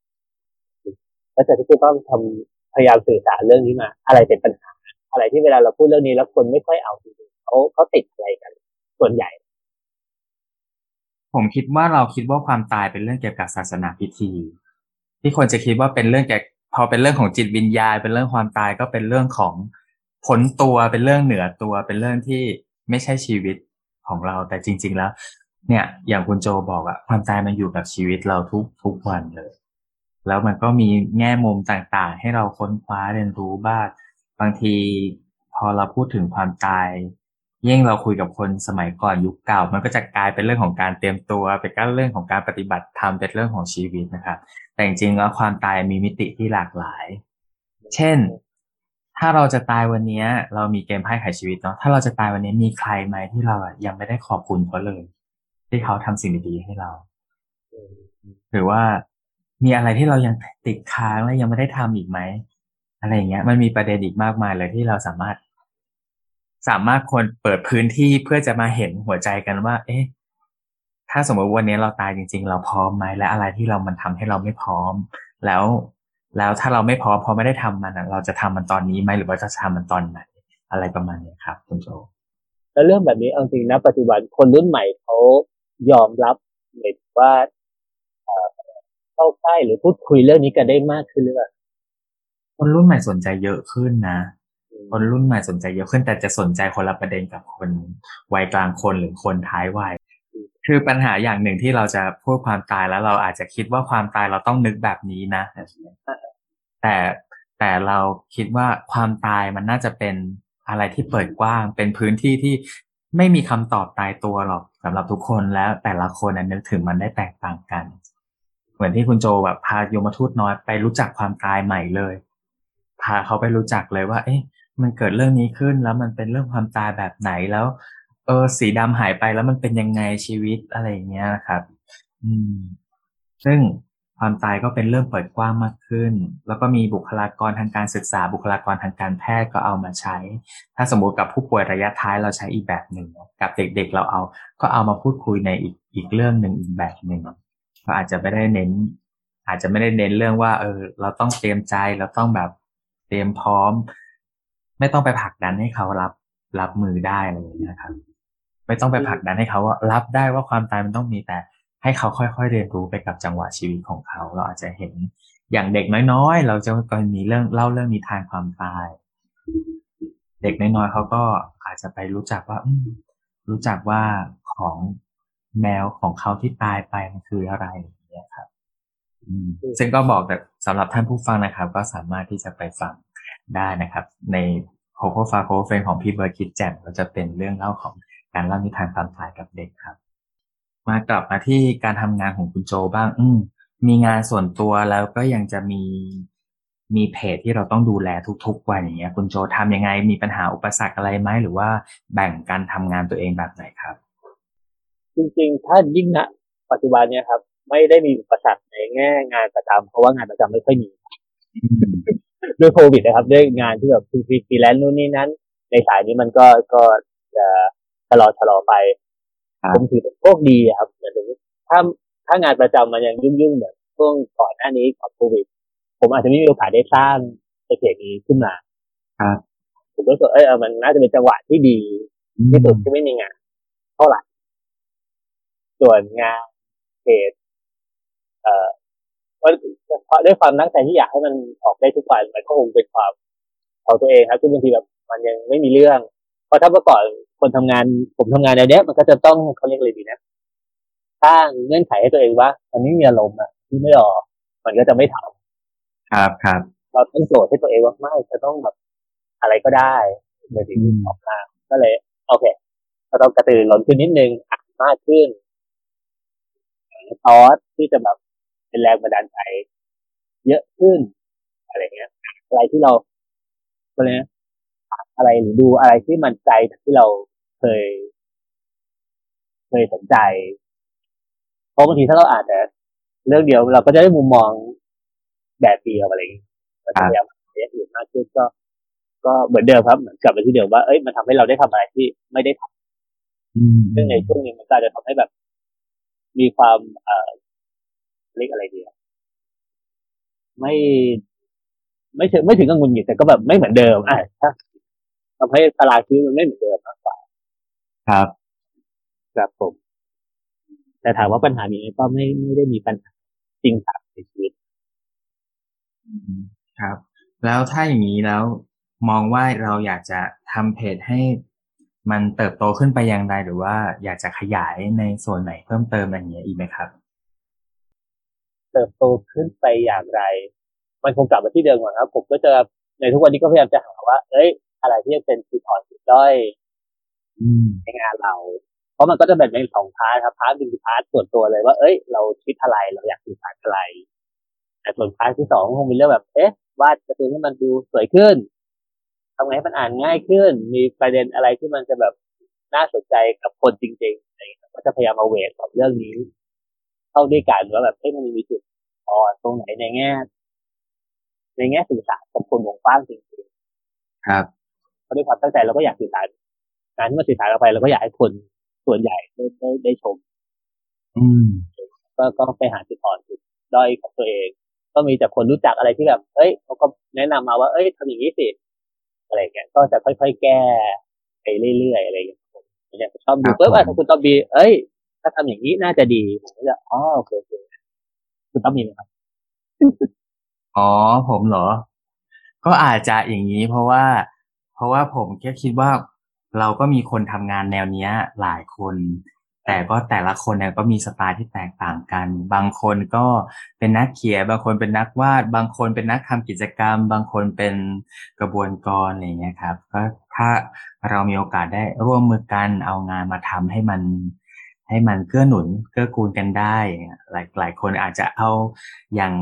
แล้วแต่ที่คุณต้องทำพยายามสื่อสารเรื่องนี้มา อะไรเป็นปัญหา อะไรที่เวลาเราพูดเรื่องนี้แล้วคนไม่ค่อยเอาจริงๆเขาเขาติดอะไรกัน ส่วนใหญ่ ผมคิดว่าเราคิดว่าความตายเป็นเรื่องเกี่ยวกับศาสนาพิธี ที่คนจะคิดว่าเป็นเรื่องเกี่ยวพอเป็นเรื่องของจิตวิญญาณ เป็นเรื่องความตายก็เป็นเรื่องของผลตัวเป็นเรื่องเหนือตัว เป็นเรื่องที่ไม่ใช่ชีวิตของเราแต่จริง ๆ แล้ว เนี่ย อย่างคุณโจบอกอะความตายมันอยู่กับชีวิตเราทุกทุกวันเลย แล้วมันก็มีแง่มุมต่างๆ ให้เราค้นคว้าเรียนรู้บ้างบางที พอเราพูดถึงความตาย ยิ่งเราคุยกับคนสมัยก่อนยุคเก่า มันก็จะกลายเป็นเรื่องของการเตรียมตัวเป็นการเรื่องของการปฏิบัติธรรมเป็นเรื่องของชีวิตนะครับ แต่จริงๆแล้วความตายมีมิติที่หลากหลาย เช่น ถ้าเราจะตายวันนี้เรามีเกมไพ่ไขชีวิตเนาะถ้าเราจะตายวันนี้มีใครไหมที่เรายังไม่ได้ขอบคุณเขาเลย ที่เขาทำสิ่งดีๆให้เรา หรือว่ามีอะไรที่เรายังติดค้างและยังไม่ได้ทำอีกไหมอะไรอย่างเงี้ย มันมีประเด็นอีกมากมายเลยที่เราสามารถ สามารถควรเปิดพื้นที่เพื่อจะมาเห็นหัวใจกันว่า เอ๊ะ ถ้าสมมติวันนี้เราตายจริง ๆ เราพร้อมไหมและอะไรที่เรามันทำให้เราไม่พร้อม แล้ว แล้วถ้าเราไม่พร้อมพอไม่ได้ทำมันอะเราจะทำมันตอนนี้ไหมหรือว่าจะทำมันตอนไหนอะไรประมาณเนี้ยครับคุณโจแล้วเรื่องแบบนี้เอาจริงนะปัจจุบันคนรุ่นใหม่เขายอมรับหมายถึงว่าเอ่อเข้าใกล้หรือพูดคุยเรื่องนี้กันได้มากขึ้นหรือเปล่าคนรุ่นใหม่สนใจเยอะขึ้นนะ คนรุ่นใหม่สนใจเยอะขึ้นแต่จะสนใจคนละประเด็นกับคนวัยกลางคนหรือคนท้ายวัยคือปัญหาอย่างหนึ่งที่เราจะพูดความตายแล้วเราอาจจะคิดว่าความตายเราต้องนึกแบบนี้นะ แต่แต่เราคิดว่าความตายมันน่าจะเป็นอะไรที่เปิดกว้าง เป็นพื้นที่ที่ไม่มีคำตอบตายตัวหรอกสำหรับทุกคนแล้วแต่ละคนน่ะนึกถึงมันได้แตกต่างกัน เหมือนที่คุณโจแบบพาโยมทูตน้อยไปรู้จักความตายใหม่เลย พาเขาไปรู้จักเลยว่า เอ๊ะ มันเกิดเรื่องนี้ขึ้นแล้วมันเป็นเรื่องความตายแบบไหนแล้ว เออสีดำหายไปแล้วมันเป็นยังไงชีวิตอะไรอย่างเงี้ยนะครับ อืม ซึ่งความตายก็เป็นเรื่องเปิดกว้างมากขึ้น แล้วก็มีบุคลากรทางการศึกษา บุคลากรทางการแพทย์ก็เอามาใช้ ถ้าสมมติกับผู้ป่วยระยะท้ายเราใช้อีกแบบหนึ่ง กับเด็กๆเราเอา ก็เอามาพูดคุยในอีกอีกเรื่องหนึ่งอีกแบบหนึ่งก็อาจจะไม่ได้เน้น อาจจะไม่ได้เน้นเรื่องว่า เออ เราต้องเตรียมใจเราต้องแบบเตรียมพร้อม ไม่ต้องไปผลักดันให้เขารับรับมือได้อะไรอย่างเงี้ยครับ ไม่ต้องไปผลักดันให้เขาว่ารับได้ว่าความตายมันต้องมีแต่ให้เขาค่อยๆเรียนรู้ไปกับจังหวะชีวิตของเขา เราอาจจะเห็นอย่างเด็กน้อยๆ เราจะก็มีเรื่องเล่าเรื่องนิทานความตาย เด็กน้อยๆเขาก็อาจจะไปรู้จักว่ารู้จักว่าของแมวของเขาที่ตายไปมันคืออะไรเนี่ยครับซึ่งก็บอกแต่สำหรับท่านผู้ฟังนะครับ ก็สามารถที่จะไปฟัง ได้นะครับ ในโคโคฟาโคเฟนของพี่เบิร์ดคิดแจ่มก็จะเป็นเรื่องเล่าของการเล่านิทานความตายกับเด็กครับ มากลับมาที่การทำงานของคุณโจบ้าง อืมมีงานส่วนตัวแล้วก็ยังจะมีมีเพจที่เราต้องดูแลทุกๆวันอย่างเงี้ย คุณโจทำยังไงมีปัญหาอุปสรรคอะไรไหมหรือว่าแบ่งการทำงานตัวเองแบบไหนครับ จริงๆ ถ้ายิ่งณปัจจุบันเนี่ยครับ ไม่ได้มีอุปสรรคในแง่งานประจำเพราะว่างานประจำไม่ค่อยมี ด้วยโควิดนะครับ ด้วยงานที่แบบฟรีแลนซ์นู่นนี่นั้น ในสายนี้มันก็ก็จะชะลอชะลอไปผมถือเป็นโชคดีครับเหมือนถ้าถ้างานประจำมันยังยุ่งๆเหมือนช่วงก่อนหน้านี้ก่อนโควิด ผมอาจจะไม่มีโอกาสได้สร้างโปรเจกต์นี้ขึ้นมาครับผมก็รู้สึกเออมันน่าจะเป็นจังหวะที่ดีที่สุดที่ไม่มีงานเท่าไหร่ส่วนงานเพจเอ่อ เพราะด้วยความตั้งใจที่อยากให้มันออกได้ทุกวันมันก็คงเป็นความของตัวเองครับซึ่งบางทีแบบมันยังไม่มีเรื่อง เพราะถ้าเมื่อก่อนคนทำงาน ผมทำงานในนี้มันก็จะต้องเขาเรียกอะไรดีนะสร้างเงื่อนไขให้ตัวเองว่ามันไม่มีอารมณ์อะที่ไม่ออกมันก็จะไม่ทำครับครับเราต้องโจทย์ให้ตัวเองว่าไม่จะต้องแบบอะไรก็ได้ในสิ่งที่ออกมาก็เลยโอเคเราต้องกระตือรือร้นขึ้นนิดนึงอ่านมากขึ้นซอสที่จะแบบ เป็นแรงบันดาลใจเยอะขึ้น อะไรเงี้ย อะไรที่เราอะไรนะอะไรหรือดูอะไรที่มันใจที่เราเคย เคยสนใจ เพราะบางทีถ้าเราอ่านแต่เรื่องเดียวเราก็จะได้มุมมองแบบเดียวอะไรอย่างเงี้ยพยายามเรียนอื่นมากขึ้นก็ ก็เหมือนเดิมครับ เหมือนกลับไปที่เดิมว่า เอ้ยมันทำให้เราได้ทำอะไรที่ไม่ได้ทำซึ่งในช่วงนี้มันก็จะทำให้แบบ มีความเอ่อ เรียกอะไรดีไม่ไม่ถึงไม่ถึงกับงุนหงิดแต่ก็แบบไม่เหมือนเดิมอะถ้าทำให้ตลาดชีวิตมันไม่เหมือนเดิมมากกว่าครับครับผม แต่ถามว่าปัญหานี้ก็ไม่ไม่ได้มีปัญหาจริงจังในชีวิตครับ แล้วถ้าอย่างนี้แล้วมองว่าเราอยากจะทำเพจให้มันเติบโตขึ้นไปอย่างไรหรือว่าอยากจะขยายในส่วนไหนเพิ่มเติมอะไรอย่างเงี้ยอีกไหมครับ เติบโตขึ้นไปอย่างไร มันคงกลับมาที่เดิมก่อนครับ ผมก็จะในทุกวันนี้ก็พยายามจะหาว่า เอ้ย อะไรที่จะเป็นจุดอ่อนจุดด้อยในงานเรา เพราะมันก็จะแบ่งเป็นสอง part ครับ part หนึ่งคือ part ส่วนตัวเลยว่า เอ้ย เราคิดอะไรเราอยากสื่อสารอะไร แต่ส่วนพาร์ทที่สองคงมีเรื่องแบบ เอ๊ะ วาดการ์ตูนให้มันดูสวยขึ้นทำไงให้มันอ่านง่ายขึ้น มีประเด็นอะไรที่มันจะแบบน่าสนใจกับคนจริงๆอะไรก็จะพยายามมาเวทกับเรื่องนี้ เข้าด้วยกันว่าแบบเอ้มันมีจุดอ่อนตรงไหนในแง่ ในแง่สื่อสารกับคนวงกว้างจริงๆครับาด้วยความตั้งใจเราก็อยากสื่อสารงานที่มันสื่อสารออกไปเราก็อยากให้คนส่วนใหญ่ได้ได้ได้ชม อืมก็ก็ไปหาจุดอ่อนจุดด้อยของตัวเอง ก็มีแต่คนรู้จักอะไรที่แบบ เอ้ยเขาก็แนะนำมาว่า เอ้ยทำอย่างนี้สิอะไรเงี้ยก็จะค่อยๆแก้ไปเรื่อยๆอะไรอย่างเงี้ยผมเนี่ยชอบดูปุ๊บอะถ้าคุณต้องมีเอ้ย ถ้าทำอย่างนี้น่าจะดีผมก็จะอ๋อโอเคโอเคคุณต้องมีไหมครับอ๋อผมเหรอ ก็อาจจะอย่างนี้เพราะว่า เพราะว่าผมแค่คิดว่าเราก็มีคนทำงานแนวเนี้ย หลายคน แต่ก็แต่ละคนเนี่ยก็มีสไตล์ที่แตกต่างกัน บางคนก็เป็นนักเขียนบางคนเป็นนักวาด บางคนเป็นนักทำกิจกรรม บางคนเป็นกระบวนกรอะไรเงี้ยครับ ก็ถ้าเรามีโอกาสได้ร่วมมือกันเอางานมาทำให้มัน ให้มันเกื้อหนุนเกื้อกูลกันได้ หลายหลายคนอาจจะเอาอย่าง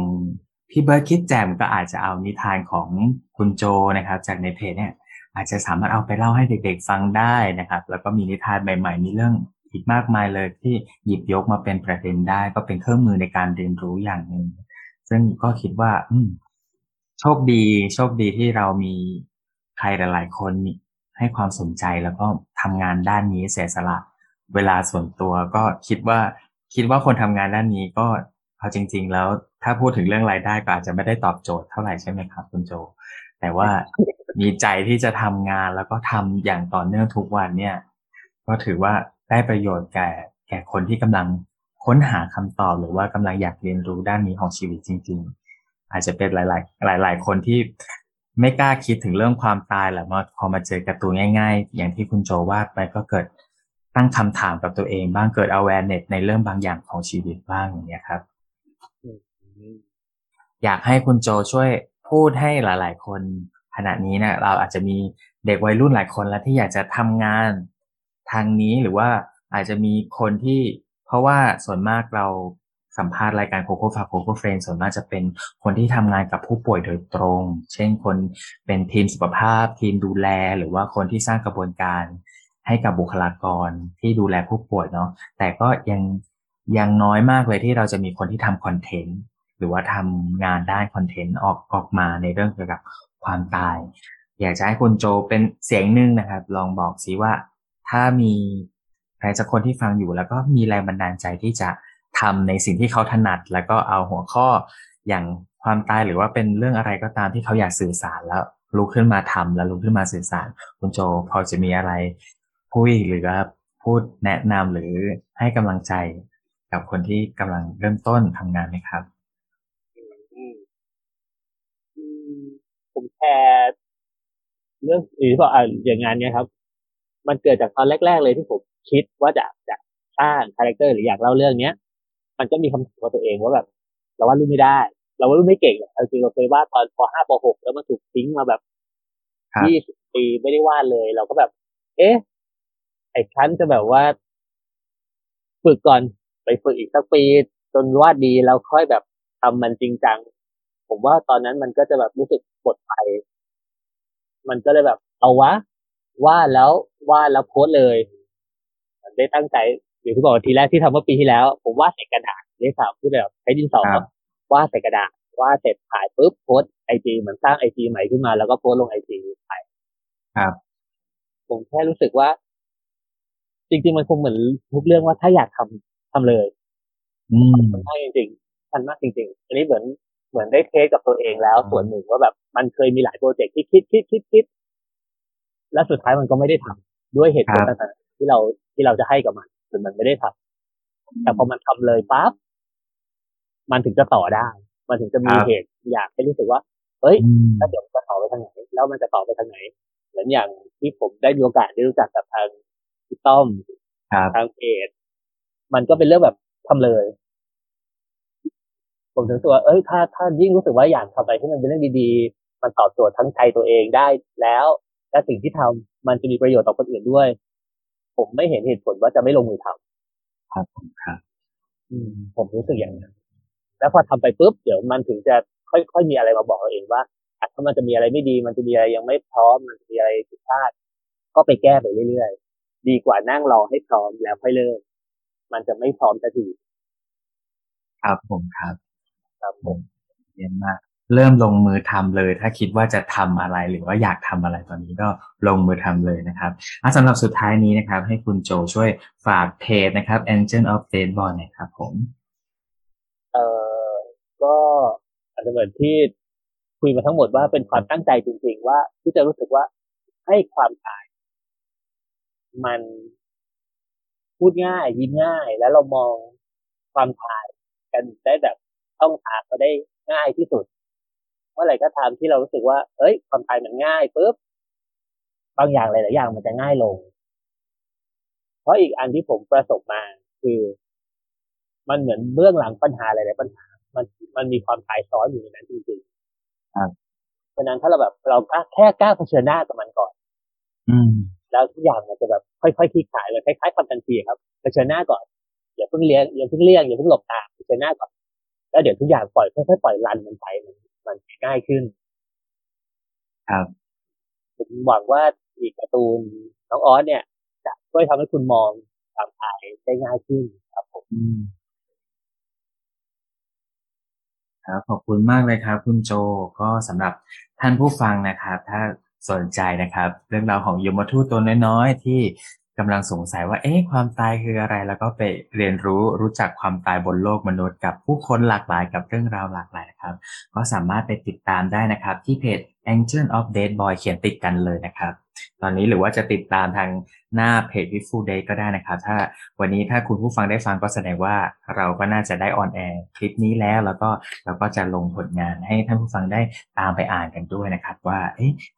พี่เบิร์ดคิดแจมก็อาจจะเอานิทานของคุณโจนะครับ จากในเพจเนี่ยอาจจะสามารถเอาไปเล่าให้เด็กๆฟังได้นะครับ แล้วก็มีนิทานใหม่ ๆ มีเรื่องอีกมากมายเลยที่หยิบยกมาเป็นประเด็นได้ ก็เป็นเครื่องมือในการเรียนรู้อย่างหนึ่งซึ่งก็คิดว่า อืมโชคดี โชคดีที่เรามีใครหลาย ๆ คนให้ความสนใจแล้วก็ทำงานด้านนี้เสียสละ เวลาส่วนตัวก็คิดว่าคิดว่าคนทำงานด้านนี้ก็เอาจริง ๆ แล้วถ้าพูดถึงเรื่องรายได้ก็อาจจะไม่ได้ตอบโจทย์เท่าไหร่ใช่ไหมครับคุณโจ แต่ว่ามีใจที่จะทำงานแล้วก็ทำอย่างต่อเนื่องทุกวันเนี่ย ก็ถือว่าได้ประโยชน์แก่แก่คนที่กำลังค้นหาคำตอบหรือว่ากำลังอยากเรียนรู้ด้านนี้ของชีวิตจริง ๆ อาจจะเป็นหลาย ๆ หลาย ๆ คนที่ไม่กล้าคิดถึงเรื่องความตายแหละมาพอมาเจอการ์ตูนง่าย ๆ อย่างที่คุณโจวาดไปก็เกิด ตั้งคำถามกับตัวเองบ้างเกิด awareness ในเรื่องบางอย่างของชีวิตบ้างอย่างเงี้ยครับ อยากให้คุณโจช่วยพูดให้หลาย ๆ คนขณะนี้เนะเราอาจจะมีเด็กวัยรุ่นหลายคนแล้วที่อยากจะทำงานทางนี้หรือว่าอาจจะมีคนที่เพราะว่าส่วนมากเราสัมภาษณ์รายการโคโค่ฟาโคโค่เฟรนส่วนมากจะเป็นคนที่ทำงานกับผู้ป่วยโดยตรง เช่นคนเป็นทีมสุขภาพ ทีมดูแล หรือว่าคนที่สร้างกระบวนการ ให้กับบุคลากรที่ดูแลผู้ป่วยเนาะแต่ก็ยังยังน้อยมากเลยที่เราจะมีคนที่ทำคอนเทนต์หรือว่าทำงานด้านคอนเทนต์ออกออกมาในเรื่องเกี่ยวกับความตาย อยากจะให้คุณโจเป็นเสียงหนึ่งนะครับ ลองบอกสิว่าถ้ามีใครสักคนที่ฟังอยู่แล้วก็มีแรงบันดาลใจที่จะทำในสิ่งที่เขาถนัด แล้วก็เอาหัวข้ออย่างความตายหรือว่าเป็นเรื่องอะไรก็ตามที่เขาอยากสื่อสารแล้วลุกขึ้นมาทำแล้วลุกขึ้นมาสื่อสาร คุณโจพอจะมีอะไร พูดหรือว่าพูดแนะนำหรือให้กำลังใจกับคนที่กำลังเริ่มต้นทำงานไหมครับผมแชร์เรื่องหรือว่าอย่างงานเนี้ยครับ มันเกิดจากตอนแรก ๆ เลยที่ผมคิดว่าจะจะสร้าง character หรืออยากเล่าเรื่องเนี้ย มันก็มีคำถามกับตัวเองว่าแบบ เราว่ารู้ไม่ได้ เราว่ารู้ไม่เก่งเอาจริงเราเคยวาดตอนป .5 ป .6 แล้วมันถูกทิ้งมาแบบยี่สิบปีไม่ได้วาดเลย เราก็แบบ เอ๊ะ ไอ้ชั้นจะแบบว่าฝึกก่อนไปฝึกอีกสักปีจนวาดดีแล้วค่อยแบบทำมันจริงจัง ผมว่าตอนนั้นมันก็จะแบบรู้สึกปวดไป มันก็เลยแบบ เอาวะว่าแล้วว่าแล้วโพสเลยได้ตั้งใจอย่างที่บอกทีแรกที่ทำเมื่อปีที่แล้ว ผมวาดใส่กระดาษได้สาวที่แบบใช้ดินสอวาดใส่กระดาษวาดเสร็จถ่ายปุ๊บโพสไอจีเหมือนสร้างไอจีใหม่ขึ้นมาแล้วก็โพสลงไอจีไปครับ ผมแค่รู้สึกว่า จริง ๆ มันคงเหมือนทุกเรื่องว่าถ้าอยากทำทำเลย อืมมากจริงๆทันมากจริง ๆ อันนี้เหมือนเหมือนได้เทสกับตัวเองแล้ว ส่วนหนึ่งว่าแบบมันเคยมีหลายโปรเจกต์ที่คิดคิดคิดคิดและสุดท้ายมันก็ไม่ได้ทำด้วยเหตุผลต่างๆที่เราที่เราจะให้กับมันจนมันไม่ได้ทำแต่พอมันทำเลยปั๊บมันถึงจะต่อได้ มันถึงจะมีเหตุอยากให้รู้สึกว่าเฮ้ยถ้าเดี๋ยวมันจะต่อไปทางไหน แล้วมันจะต่อไปทางไหน เหมือนอย่างที่ผมได้มีโอกาสได้รู้จักกับทางพี่ ต้อมทางเพจมันก็เป็นเรื่องแบบทำเลย ผมถึงตัวเอ้ยถ้าถ้ายิ่งรู้สึกว่าอยากทำอะไรที่มันเป็นเรื่องดีๆ มันตอบโจทย์ทั้งใจตัวเองได้แล้ว และสิ่งที่ทำมันจะมีประโยชน์ต่อคนอื่นด้วย ผมไม่เห็นเหตุผลว่าจะไม่ลงมือทำครับผมครับอืมผมรู้สึกอย่างนั้นแล้วพอทำไปปุ๊บเดี๋ยวมันถึงจะค่อยๆมีอะไรมาบอกเราเองว่าถ้ามันจะมีอะไรไม่ดี มันจะมีอะไรยังไม่พร้อมมันจะมีอะไรผิดพลาด ก็ไปแก้ไปเรื่อยๆ ดีกว่านั่งรอให้พร้อมแล้วค่อยเริ่ม มันจะไม่พร้อมสักทีครับผมครับ ครับผมเยี่ยมมาก เริ่มลงมือทำเลย ถ้าคิดว่าจะทำอะไรหรือว่าอยากทำอะไรตอนนี้ก็ลงมือทำเลยนะครับสำหรับสุดท้ายนี้นะครับ ให้คุณโจช่วยฝากเพจนะครับ Angel of d a t e b o y นะครับผมเอ่อก็อาจจะเหมือนที่คุยมาทั้งหมดว่าเป็นความตั้งใจจริง ๆ ว่าที่จะรู้สึกว่าให้ความตาย มันพูดง่ายยิ้มง่าย แล้วเรามองความตายกันได้แบบต้องหาก็ได้ง่ายที่สุดเมื่อไหร่ก็ตามที่เรารู้สึกว่า เอ้ย ความตายมันง่ายปุ๊บบางอย่างหลายๆอย่างมันจะง่ายลง เพราะอีกอันที่ผมประสบมาคือ มันเหมือนเบื้องหลังปัญหาหลายๆปัญหา มันมันมีความตายซ้อนอยู่ในนั้นจริงๆครับเพราะนั้นถ้าเราแบบเราแค่กล้าเผชิญหน้ากับมันก่อน อืม แล้วทุกอย่างมันจะแบบค่อยๆคลี่คลายเลยคล้ายๆความทันทีครับเผชิญหน้าก่อนอย่าเพิ่งเลี้ยงอย่าเพิ่งเลี่ยงอย่าเพิ่งหลบตาเผชิญหน้าก่อนแล้วเดี๋ยวทุกอย่างปล่อยค่อยๆปล่อยรันมันไปมันมันง่ายขึ้น ครับผมหวังว่าอีกการ์ตูนน้องออสเนี่ย จะช่วยทำให้คุณมองความตายได้ง่ายขึ้นครับผมอืมครับขอบคุณมากเลยครับ คุณโจก็สำหรับท่านผู้ฟังนะครับ ถ้า สนใจนะครับ เรื่องราวของยมทูตตัวน้อยๆ ที่กำลังสงสัยว่าเอ๊ะความตายคืออะไร แล้วก็ไปเรียนรู้รู้จักความตายบนโลกมนุษย์กับผู้คนหลากหลายกับเรื่องราวหลากหลายนะครับ ก็สามารถไปติดตามได้นะครับ ที่เพจ Angel of Dead Boy เขียนติดกันเลยนะครับ ตอนนี้หรือว่าจะติดตามทางหน้าเพจ w i f u l Day ก็ได้นะครับ ถ้าวันนี้ถ้าคุณผู้ฟังได้ฟังก็แสดงว่าเราก็น่าจะได้ on air คลิปนี้แล้ว แล้วก็เราก็จะลงผลงานให้ท่านผู้ฟังได้ตามไปอ่านกันด้วยนะครับ ว่า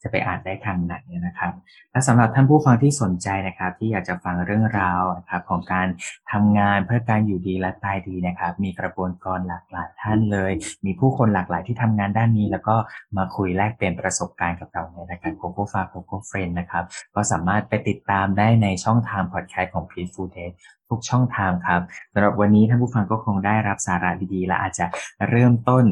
จะไปอ่านได้ทางไหนนะครับ และสำหรับท่านผู้ฟังที่สนใจนะครับ ที่อยากจะฟังเรื่องราวนะครับของการทำงานเพื่อการอยู่ดีและตายดีนะครับ มีกระบวนกรหลากหลายท่านเลย มีผู้คนหลากหลายที่ทำงานด้านนี้ แล้วก็มาคุยแลกเปลี่ยนประสบการณ์กับเราในรายการโคโค่ฟาโคโค่เฟรนนะครับก็สามารถไปติดตามได้ในช่องทางพอดแคสต์ของ Peaceful Death ทุกช่องทางครับสำหรับวันนี้ท่านผู้ฟังก็คงได้รับสาระดีๆ และอาจจะเริ่มต้น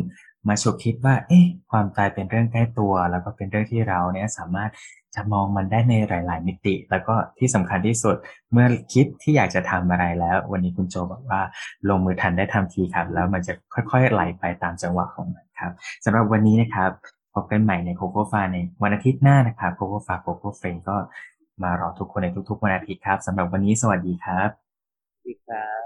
มาฉกคิดว่า เอ๊ะ ความตายเป็นเรื่องใกล้ตัว แล้วก็เป็นเรื่องที่เราเนี่ยสามารถจะมองมันได้ในหลาย ๆ มิติ แล้วก็ที่สำคัญที่สุดเมื่อคิดที่อยากจะทำอะไรแล้ว วันนี้คุณโจบอกว่าลงมือทันได้ทำทีครับ แล้วมันจะค่อย ๆ ไหลไปตามจังหวะของมันครับสำหรับวันนี้นะครับ พบกันใหม่ในโคโค่ฟาในวันอาทิตย์หน้านะครับโคโค่ฟาโคโค่เฟรนก็มารอทุกคนในทุกๆวันอาทิตย์ครับสำหรับวันนี้สวัสดีครับสวัสดีครับ